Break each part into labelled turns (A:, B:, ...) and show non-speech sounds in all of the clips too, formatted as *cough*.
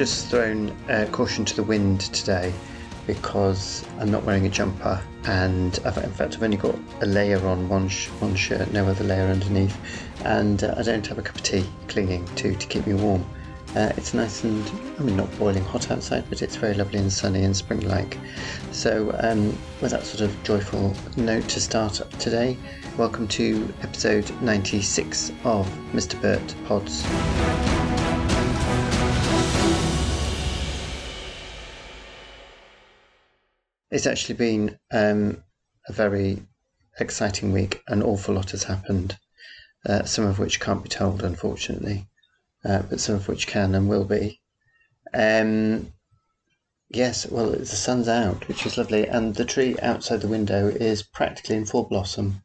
A: Just thrown uh, caution to the wind today because I'm not wearing a jumper and I've, in fact I've only got a layer on one, sh- one shirt, no other layer underneath, and uh, I don't have a cup of tea clinging to to keep me warm. Uh, it's nice and, I mean, not boiling hot outside, but it's very lovely and sunny and spring like. So, um, with that sort of joyful note to start today, welcome to episode 96 of Mr. Burt Pods. It's actually been um, a very exciting week. An awful lot has happened, uh, some of which can't be told, unfortunately, uh, but some of which can and will be. Um, yes, well, the sun's out, which is lovely, and the tree outside the window is practically in full blossom.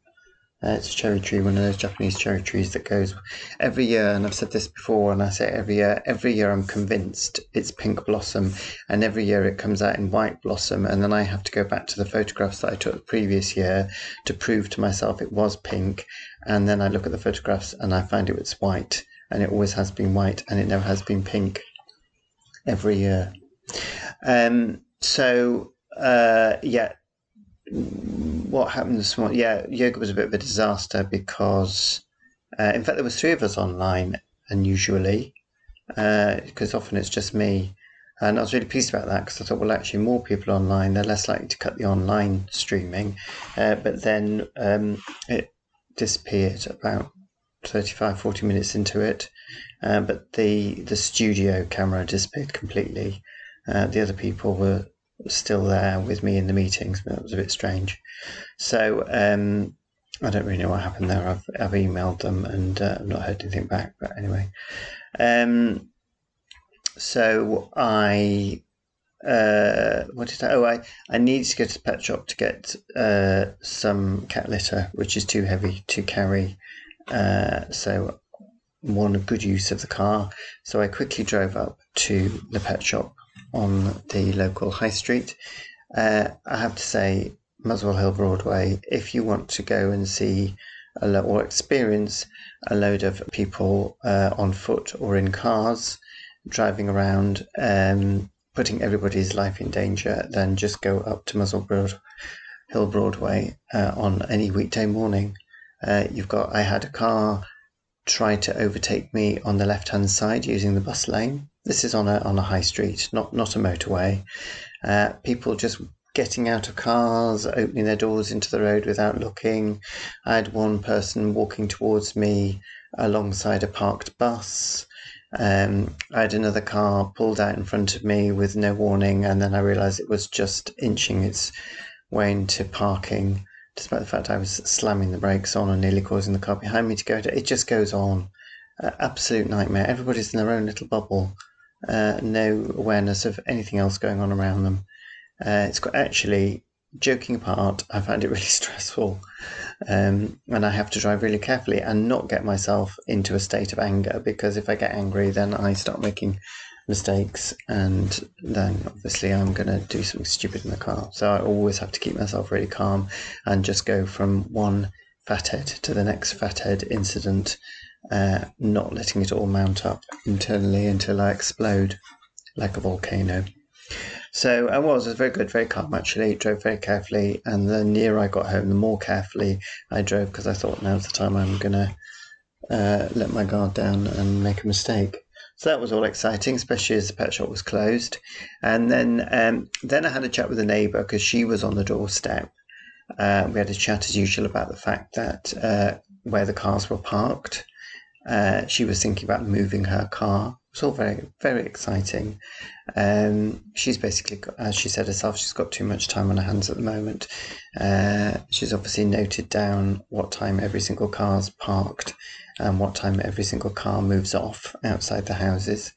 A: Uh, it's a cherry tree, one of those Japanese cherry trees that goes every year. And I've said this before, and I say every year. Every year, I'm convinced it's pink blossom, and every year it comes out in white blossom. And then I have to go back to the photographs that I took the previous year to prove to myself it was pink. And then I look at the photographs and I find it was white, and it always has been white, and it never has been pink. Every year. Um, so uh, yeah, what happened this morning? Yeah, yoga was a bit of a disaster because, uh, in fact, there was three of us online unusually, because uh, often it's just me. And I was really pleased about that because I thought, well, actually, more people online, they're less likely to cut the online streaming. Uh, but then um, it disappeared about 35, 40 minutes into it. Uh, but the, the studio camera disappeared completely. Uh, the other people were still there with me in the meetings, but it was a bit strange. So um, I don't really know what happened there. I've, I've emailed them and uh, I've not heard anything back. But anyway, um, so I uh, what did I? Oh, I I needed to go to the pet shop to get uh, some cat litter, which is too heavy to carry. Uh, so one good use of the car. So I quickly drove up to the pet shop on the local high street. Uh, I have to say, Muswell Hill Broadway, if you want to go and see a lo- or experience a load of people uh, on foot or in cars driving around, um, putting everybody's life in danger, then just go up to Muswell Broad- Hill Broadway uh, on any weekday morning. Uh, you've got, I had a car try to overtake me on the left hand side using the bus lane. This is on a on a high street, not not a motorway. Uh, people just getting out of cars, opening their doors into the road without looking. I had one person walking towards me alongside a parked bus. Um, I had another car pulled out in front of me with no warning, and then I realised it was just inching its way into parking, despite the fact I was slamming the brakes on and nearly causing the car behind me to go. To, it just goes on. Uh, absolute nightmare. Everybody's in their own little bubble uh, no awareness of anything else going on around them. Uh, it's actually joking apart. I find it *laughs* really stressful, um, and I have to drive really carefully and not get myself into a state of anger because if I get angry, then I start making mistakes, and then obviously I'm going to do something stupid in the car. So I always have to keep myself really calm and just go from one fathead to the next fathead incident uh, not letting it all mount up internally until I explode like a volcano. So I was, was very good, very calm actually. Drove very carefully, and the nearer I got home, the more carefully I drove because I thought now's the time I'm gonna uh, let my guard down and make a mistake. So that was all exciting, especially as the pet shop was closed. And then um, then I had a chat with a neighbour because she was on the doorstep. Uh, we had a chat as usual about the fact that uh, where the cars were parked uh, she was thinking about moving her car. It's all very, very exciting. Um, she's basically, got, as she said herself, she's got too much time on her hands at the moment. Uh, she's obviously noted down what time every single car's parked and what time every single car moves off outside the houses.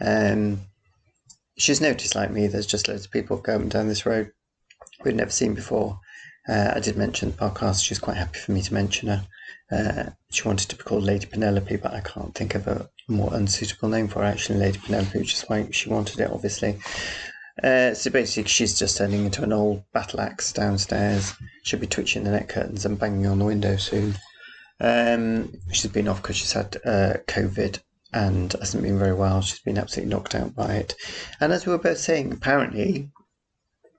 A: Um, she's noticed, like me, there's just loads of people going down this road we'd never seen before. Uh, I did mention the podcast. She's quite happy for me to mention her. Uh, she wanted to be called Lady Penelope, but I can't think of a more unsuitable name for her, actually, Lady Penelope, which is why she wanted it, obviously. Uh, so basically, she's just turning into an old battle axe downstairs. She'll be twitching the net curtains and banging on the window soon. Um, she's been off because she's had uh, COVID and hasn't been very well. She's been absolutely knocked out by it. And as we were both saying, apparently,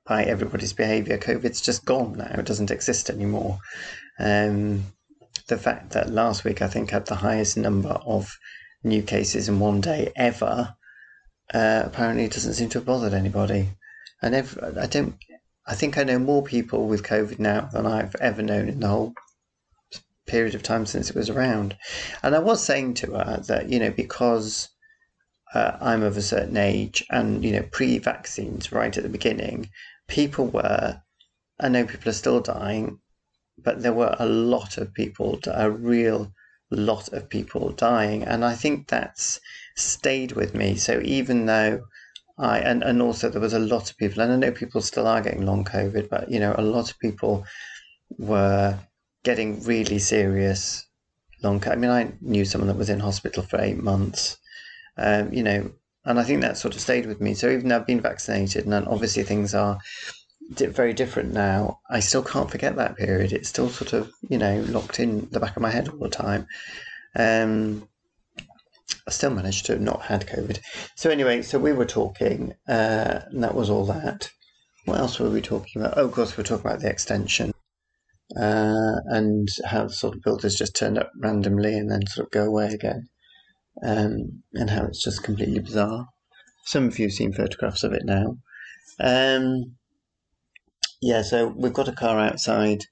A: by everybody's behaviour, COVID's just gone now. It doesn't exist anymore. Um, the fact that last week I think had the highest number of new cases in one day ever uh, apparently doesn't seem to have bothered anybody. And every, I don't. I think I know more people with COVID now than I've ever known in the whole period of time since it was around. And I was saying to her that you know because uh, I'm of a certain age and you know pre-vaccines right at the beginning, people were. I know people are still dying, but there were a lot of people, a real lot of people dying, and I think that's stayed with me. So even though I and, and also there was a lot of people, and I know people still are getting long COVID, but you know, a lot of people were getting really serious long. COVID. I mean, I knew someone that was in hospital for eight months. Um, you know, and I think that sort of stayed with me. So even though I've been vaccinated, and obviously things are very different now, I still can't forget that period. It's still sort of you know locked in the back of my head all the time. Um, I still managed to have not had COVID. So anyway, so we were talking, uh, and that was all that. What else were we talking about? Oh, of course, we are talking about the extension uh, and how sort of builders just turned up randomly and then sort of go away again, um, and how it's just completely bizarre. Some of you have seen photographs of it now. Um, yeah, so we've got a car outside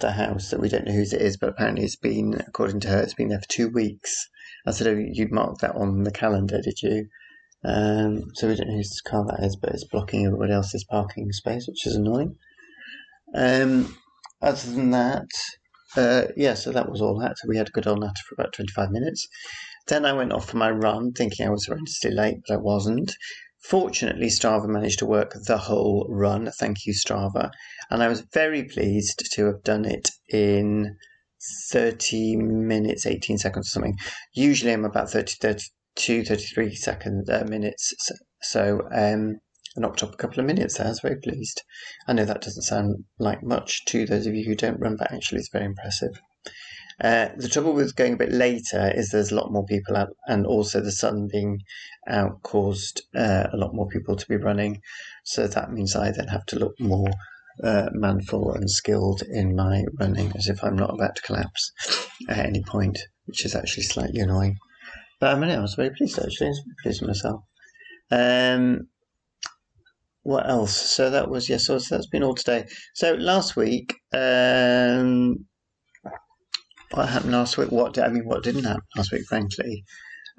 A: the house that we don't know whose it is, but apparently it's been, according to her, it's been there for two weeks. I said, oh, you marked that on the calendar, did you? Um, so we don't know whose car that is, but it's blocking everybody else's parking space, which is annoying. Um, other than that, uh, yeah, so that was all that. So we had a good old natter for about 25 minutes. Then I went off for my run, thinking I was horrendously late, but I wasn't. Fortunately, Strava managed to work the whole run. Thank you, Strava. And I was very pleased to have done it in 30 minutes, 18 seconds or something. Usually I'm about 30, 32, 33 seconds, uh, minutes. So, so um, I knocked up a couple of minutes there. I was very pleased. I know that doesn't sound like much to those of you who don't run, but actually it's very impressive. Uh, the trouble with going a bit later is there's a lot more people out, and also the sun being out caused uh, a lot more people to be running. So that means I then have to look more uh, manful and skilled in my running as if I'm not about to collapse at any point, which is actually slightly annoying. But I mean, I was very pleased actually. I was pleased with myself. Um, what else? So that was yes. Yeah, so that's been all today. So last week, um, what happened last week? What did, I mean, what didn't happen last week? Frankly,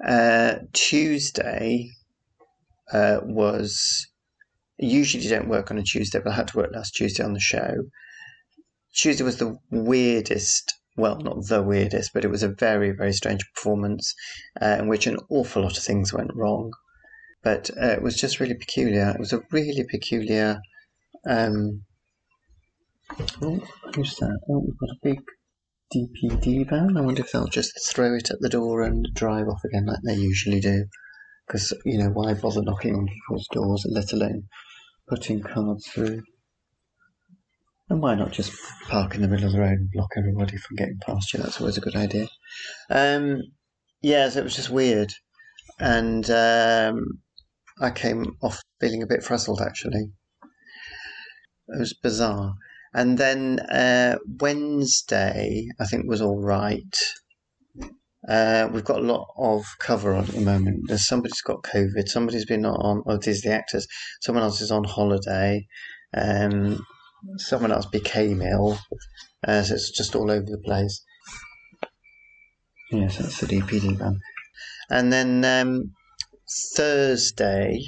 A: uh, Tuesday uh, was usually you don't work on a Tuesday, but I had to work last Tuesday on the show. Tuesday was the weirdest, well, not the weirdest, but it was a very, very strange performance uh, in which an awful lot of things went wrong. But uh, it was just really peculiar. It was a really peculiar. Um, oh, who's that? Oh, we've got a big DPD van. I wonder if they'll just throw it at the door and drive off again like they usually do. Because, you know, why bother knocking on people's doors, let alone putting cards through. And why not just park in the middle of the road and block everybody from getting past you? That's always a good idea. Um, yeah, so it was just weird. And um, I came off feeling a bit frazzled, actually. It was bizarre. And then uh, Wednesday, I think, was all right. Uh, we've got a lot of cover on at the moment. There's somebody's got COVID. Somebody's been on. Oh, these are the actors. Someone else is on holiday. Um, someone else became ill. Uh, so it's just all over the place. Yes, that's the DPD van. And then um, Thursday.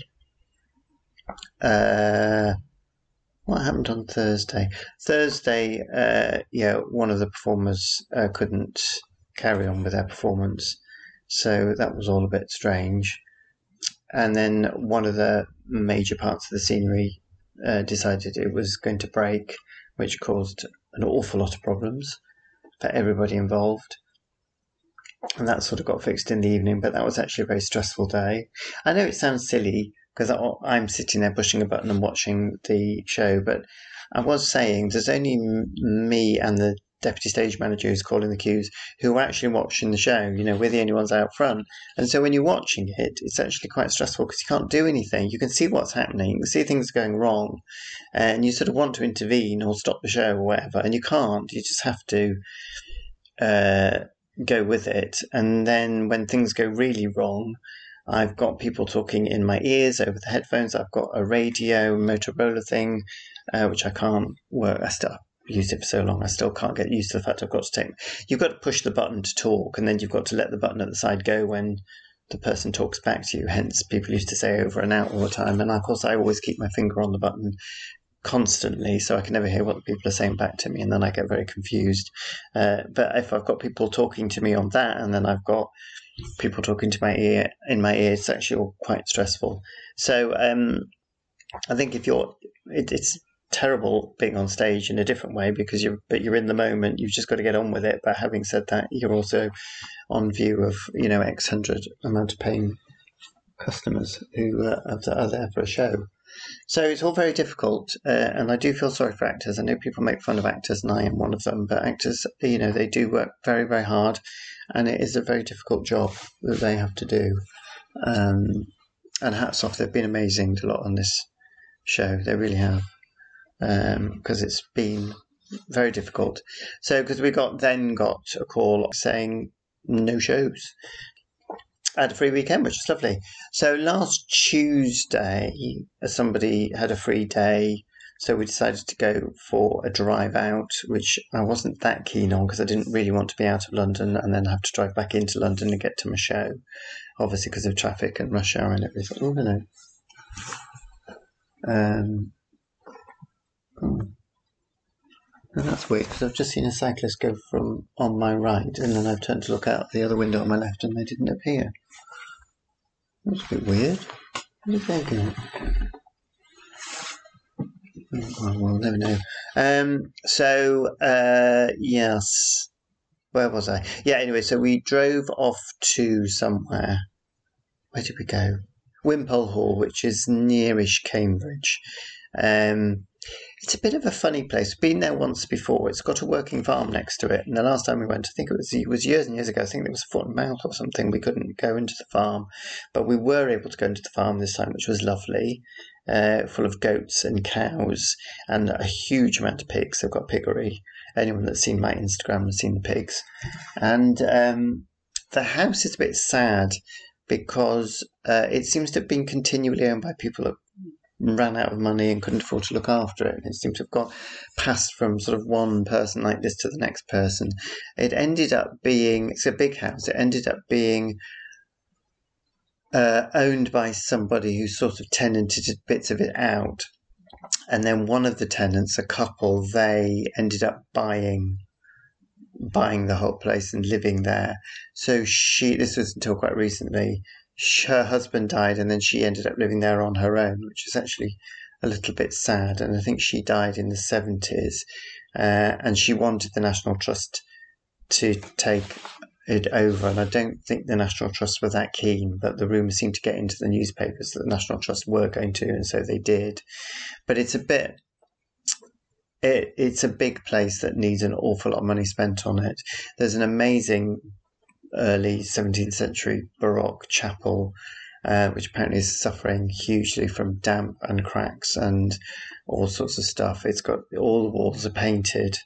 A: Uh, what happened on Thursday? Thursday, uh, yeah, one of the performers uh, couldn't carry on with their performance. So that was all a bit strange. And then one of the major parts of the scenery uh, decided it was going to break, which caused an awful lot of problems for everybody involved. And that sort of got fixed in the evening, but that was actually a very stressful day. I know it sounds silly because I'm sitting there pushing a button and watching the show, but I was saying there's only me and the deputy stage manager who's calling the cues who are actually watching the show. You know, we're the only ones out front. And so when you're watching it, it's actually quite stressful because you can't do anything. You can see what's happening, you can see things going wrong, and you sort of want to intervene or stop the show or whatever, and you can't. You just have to uh, go with it. And then when things go really wrong, I've got people talking in my ears over the headphones. I've got a radio Motorola thing, uh, which I can't work. I still used it for so long. I still can't get used to the fact I've got to take. You've got to push the button to talk, and then you've got to let the button at the side go when the person talks back to you. Hence, people used to say over and out all the time. And of course, I always keep my finger on the button constantly, so I can never hear what the people are saying back to me, and then I get very confused. Uh, but if I've got people talking to me on that, and then I've got people talking to my ear in my ear, it's actually all quite stressful. So um, I think if you're, it, it's terrible being on stage in a different way because you're, but you're in the moment. You've just got to get on with it. But having said that, you're also on view of you know X hundred amount of paying customers who uh, are there for a show. So it's all very difficult, uh, and I do feel sorry for actors. I know people make fun of actors, and I am one of them. But actors, you know, they do work very, very hard, and it is a very difficult job that they have to do. Um, and hats off, they've been amazing a lot on this show. They really have, because um, it's been very difficult. So because we got then got a call saying no shows. I had a free weekend, which was lovely. So last Tuesday, somebody had a free day, so we decided to go for a drive out, which I wasn't that keen on because I didn't really want to be out of London and then have to drive back into London to get to my show, obviously because of traffic and rush hour and everything. Oh, no. Um, oh. And that's weird because I've just seen a cyclist go from on my right and then I've turned to look out the other window on my left and they didn't appear. That's a bit weird. Where did they? Oh, we'll never know. Um, so, uh, yes. Where was I? Yeah, anyway, so we drove off to somewhere. Where did we go? Wimpole Hall, which is nearish Cambridge. Um, it's a bit of a funny place. Been there once before. It's got a working farm next to it. And the last time we went, I think it was it was years and years ago. I think it was and mouth or something. We couldn't go into the farm, but we were able to go into the farm this time, which was lovely. Uh, full of goats and cows and a huge amount of pigs. They've got piggery. Anyone that's seen my Instagram has seen the pigs. And um, the house is a bit sad because uh, it seems to have been continually owned by people that ran out of money and couldn't afford to look after it. It seems to have got passed from sort of one person like this to the next person. It ended up being, it's a big house, it ended up being uh, owned by somebody who sort of tenanted bits of it out. And then one of the tenants, a couple, they ended up buying buying the whole place and living there. So she, this was until quite recently, her husband died and then she ended up living there on her own, which is actually a little bit sad. And I think she died in the 70s. Uh, and she wanted the National Trust to take it over. And I don't think the National Trust were that keen, but the rumours seemed to get into the newspapers that the National Trust were going to, and so they did. But it's a bit. It, it's a big place that needs an awful lot of money spent on it. There's an amazing early 17th century Baroque chapel, uh, which apparently is suffering hugely from damp and cracks and all sorts of stuff. It's got all the walls are painted.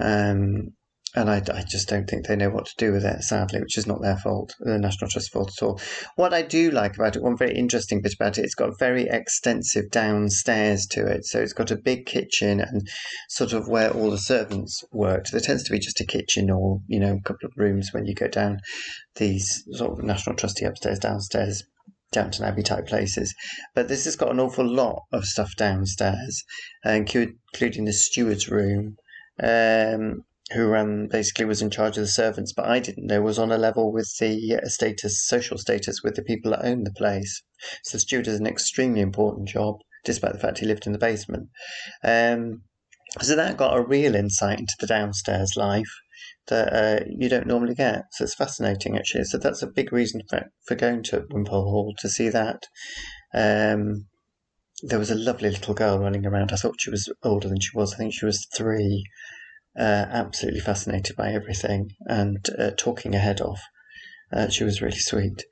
A: Um, and I, I just don't think they know what to do with it, sadly, which is not their fault, the National Trust's fault at all. What I do like about it, one very interesting bit about it, it's got very extensive downstairs to it. So it's got a big kitchen and sort of where all the servants worked. There tends to be just a kitchen or, you know, a couple of rooms when you go down these sort of National Trustee upstairs, downstairs Downton Abbey type places. But this has got an awful lot of stuff downstairs, including the steward's room. Um, who um, basically was in charge of the servants, but I didn't know was on a level with the uh, status, social status with the people that own the place. So the steward is an extremely important job, despite the fact he lived in the basement. Um, so that got a real insight into the downstairs life that uh, you don't normally get. So it's fascinating, actually. So that's a big reason for, for going to Wimpole Hall to see that. Um, there was a lovely little girl running around. I thought she was older than she was. I think she was three uh, absolutely fascinated by everything and uh, talking her head off. Uh, she was really sweet,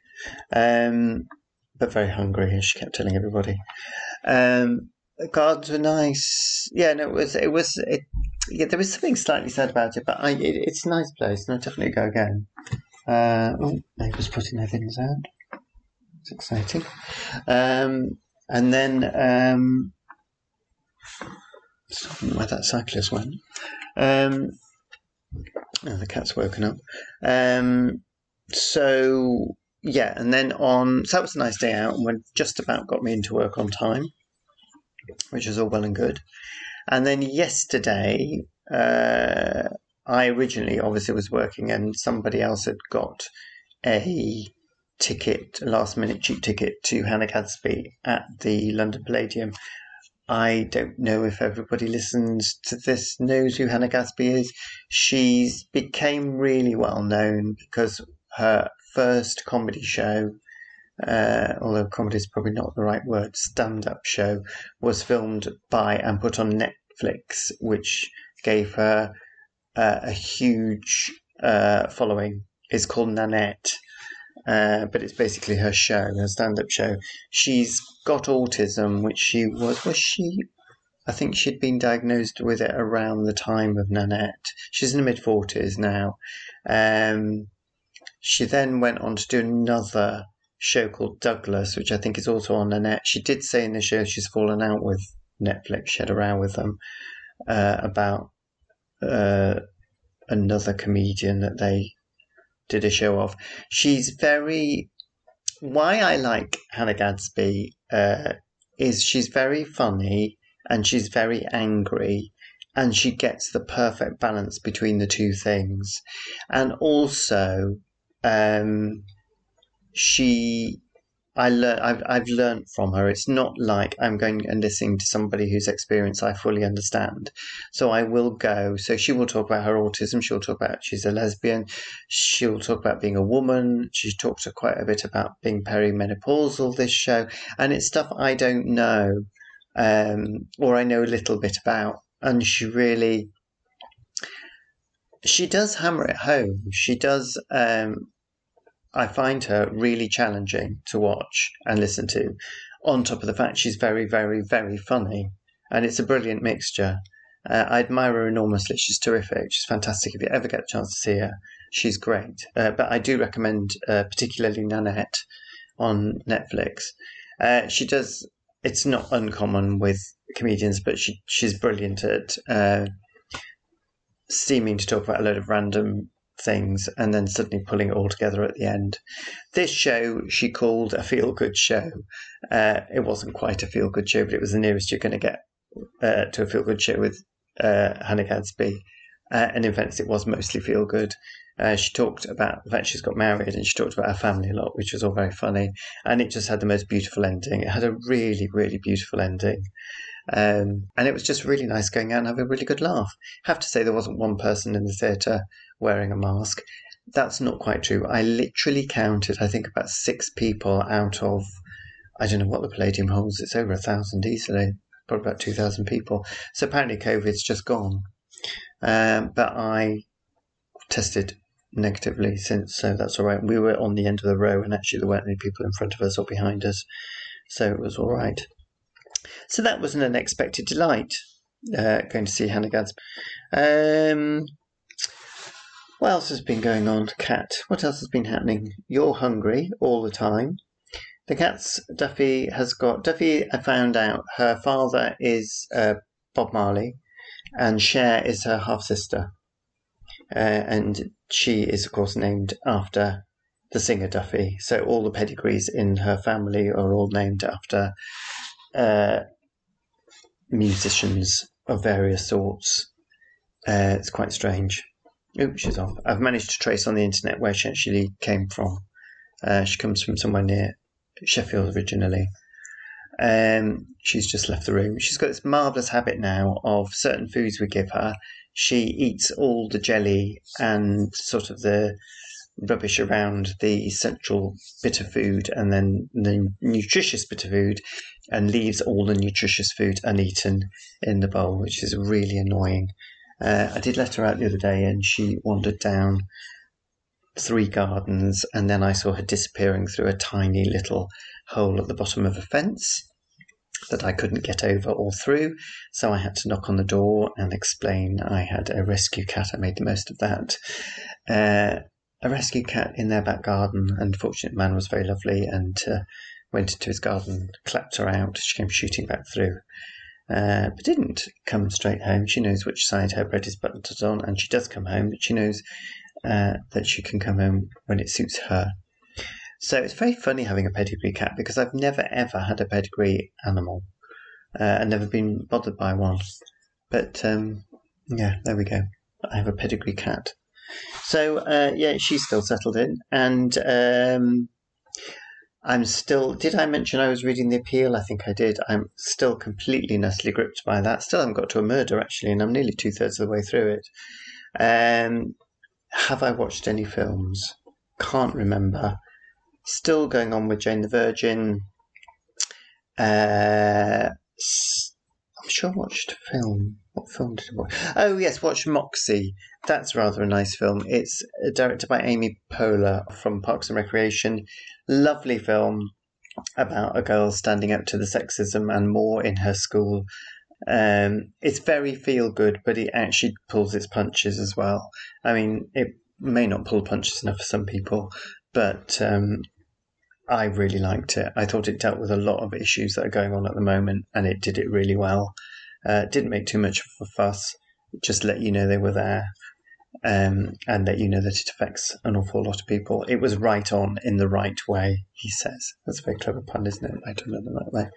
A: um, but very hungry, as she kept telling everybody. Um, the gardens were nice. Yeah, no, it was. It was. It, yeah, there was something slightly sad about it, but I, it, it's a nice place, and I'll definitely go again. Uh, oh, putting their things out. It's exciting. Um, and then um, where that cyclist went. Um, oh, the cat's woken up. Um, so yeah, and then on so that was a nice day out, and just about got me into work on time, which was all well and good. And then yesterday, uh, I originally obviously was working, and somebody else had got a ticket, a last minute cheap ticket to Hannah Gadsby at the London Palladium. I don't know if everybody listens to this knows who Hannah Gadsby is. She's became really well known because her first comedy show, uh, although comedy is probably not the right word, stand up show, was filmed by and put on Netflix, which gave her uh, a huge uh, following. It's called Nanette. Uh, but it's basically her show, her stand-up show. She's got autism, which she was. Was she? I think she'd been diagnosed with it around the time of Nanette. She's in the mid forties now. Um, she then went on to do another show called Douglas, which I think is also on Nanette. She did say in the show she's fallen out with Netflix. She had a row with them uh, about uh, another comedian that they did a show of. She's very. Why I like Hannah Gadsby uh, is she's very funny and she's very angry and she gets the perfect balance between the two things. And also, um, she I learn I've I've learned from her. It's not like I'm going and listening to somebody whose experience I fully understand. So I will go. So she will talk about her autism. She'll talk about she's a lesbian. She'll talk about being a woman. She talked quite a bit about being perimenopausal. This show, and it's stuff I don't know, um, or I know a little bit about. And she really, she does hammer it home. She does. Um, I find her really challenging to watch and listen to, on top of the fact she's very, very, very funny. And it's a brilliant mixture. Uh, I admire her enormously. She's terrific. She's fantastic. If you ever get a chance to see her, she's great. Uh, but I do recommend, uh, particularly Nanette on Netflix. Uh, she does. It's not uncommon with comedians, but she she's brilliant at uh, seeming to talk about a load of random things and then suddenly pulling it all together at the end. This show she called a feel good show. Uh, it wasn't quite a feel good show, but it was the nearest you're going to get uh, to a feel good show with uh, Hannah Gadsby. Uh, and in fact, it was mostly feel good. Uh, she talked about the fact she's got married and she talked about her family a lot, which was all very funny. And it just had the most beautiful ending. It had a really, really beautiful ending. Um, and it was just really nice going out and having a really good laugh. I have to say, there wasn't one person in the theatre wearing a mask. That's not quite true. I literally counted, I think, about six people out of, I don't know what the Palladium holds, it's over a thousand easily, probably about 2,000 people. So apparently COVID's just gone. Um, but I tested negatively since, so that's all right. We were on the end of the row, and actually, there weren't any people in front of us or behind us, so it was all right. So that was an unexpected delight, uh, going to see Hannah Gadsby. Um, what else has been going on, Cat? What else has been happening? You're hungry all the time. The cat's Duffy has got Duffy. I found out her father is uh, Bob Marley, and Cher is her half sister, uh, and she is of course named after the singer Duffy. So all the pedigrees in her family are all named after uh, musicians of various sorts. Uh, it's quite strange. Oops, she's off. I've managed to trace on the internet where she actually came from. Uh, she comes from somewhere near Sheffield originally. Um, she's just left the room. She's got this marvellous habit now of certain foods we give her. She eats all the jelly and sort of the rubbish around the central bit of food and then the nutritious bit of food and leaves all the nutritious food uneaten in the bowl, which is really annoying. Uh, I did let her out the other day, and she wandered down three gardens, and then I saw her disappearing through a tiny little hole at the bottom of a fence that I couldn't get over or through. So I had to knock on the door and explain I had a rescue cat. I made the most of that. Uh, a rescue cat in their back garden. Unfortunate man was very lovely and uh, went into his garden, clapped her out. She came shooting back through. Uh, but didn't come straight home. She knows which side her bread is buttoned on, and she does come home, but she knows uh, that she can come home when it suits her. So it's very funny having a pedigree cat because I've never ever had a pedigree animal uh, and never been bothered by one. But um, yeah, there we go. I have a pedigree cat. So uh, yeah, she's still settled in, and um, I'm still. Did I mention I was reading the appeal? I think I did. I'm still completely nestly gripped by that. Still haven't got to a murder actually, and I'm nearly two thirds of the way through it. Um, have I watched any films? Can't remember still going on with Jane the Virgin. Uh, I'm sure I watched a film. What film did I watch? Oh, yes, watch Moxie. That's rather a nice film. It's uh, directed by Amy Poehler from Parks and Recreation. Lovely film about a girl standing up to the sexism and more in her school. Um, it's very feel good, but it actually pulls its punches as well. I mean, it may not pull punches enough for some people, but um, I really liked it. I thought it dealt with a lot of issues that are going on at the moment, and it did it really well. Uh, didn't make too much of a fuss, just let you know they were there, um, and let you know that it affects an awful lot of people. It was right on in the right way, he says. That's a very clever pun, isn't it? Right on in the right way.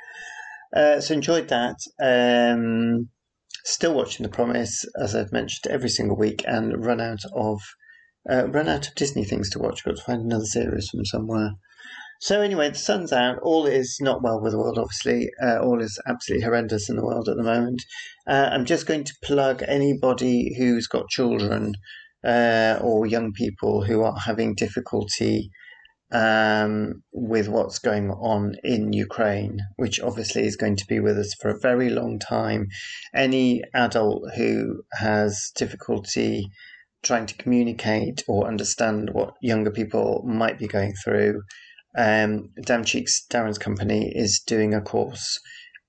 A: Uh, so enjoyed that. Um, still watching The Promise, as I've mentioned every single week, and run out of uh, run out of Disney things to watch. Got to find another series from somewhere. So anyway, the sun's out. All is not well with the world, obviously. Uh, all is absolutely horrendous in the world at the moment. Uh, I'm just going to plug anybody who's got children uh, or young people who are having difficulty um, with what's going on in Ukraine, which obviously is going to be with us for a very long time. Any adult who has difficulty trying to communicate or understand what younger people might be going through um, Damn Cheeks, Darren's company, is doing a course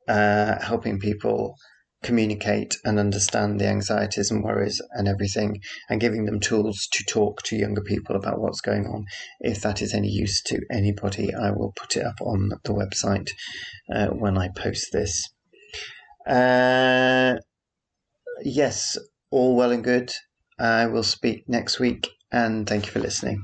A: uh, helping people communicate and understand the anxieties and worries and everything, and giving them tools to talk to younger people about what's going on. If that is any use to anybody, I will put it up on the website uh, when I post this. Uh, yes, all well and good. I will speak next week, and thank you for listening.